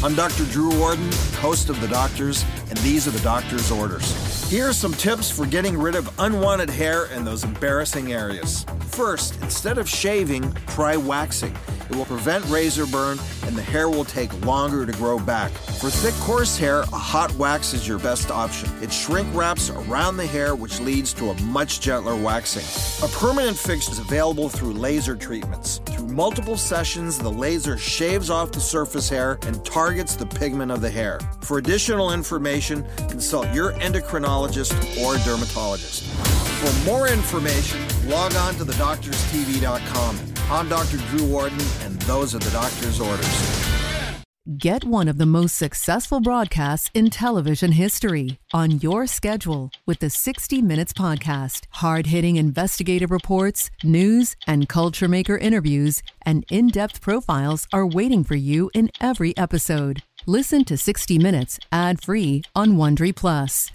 I'm Dr. Drew Ordon, host of The Doctors, and these are the doctor's orders. Here are some tips for getting rid of unwanted hair in those embarrassing areas. First, instead of shaving, try waxing. It will prevent razor burn and the hair will take longer to grow back. For thick, coarse hair, a hot wax is your best option. It shrink wraps around the hair, which leads to a much gentler waxing. A permanent fix is available through laser treatments. Through multiple sessions, the laser shaves off the surface hair and targets the pigment of the hair. For additional information, consult your endocrinologist or dermatologist. For more information, log on to thedoctorstv.com. I'm Dr. Drew Ordon, and those are the doctor's orders. Get one of the most successful broadcasts in television history on your schedule with the 60 Minutes Podcast. Hard hitting investigative reports, news, and culture maker interviews, and in depth profiles are waiting for you in every episode. Listen to 60 Minutes ad free on Wondery Plus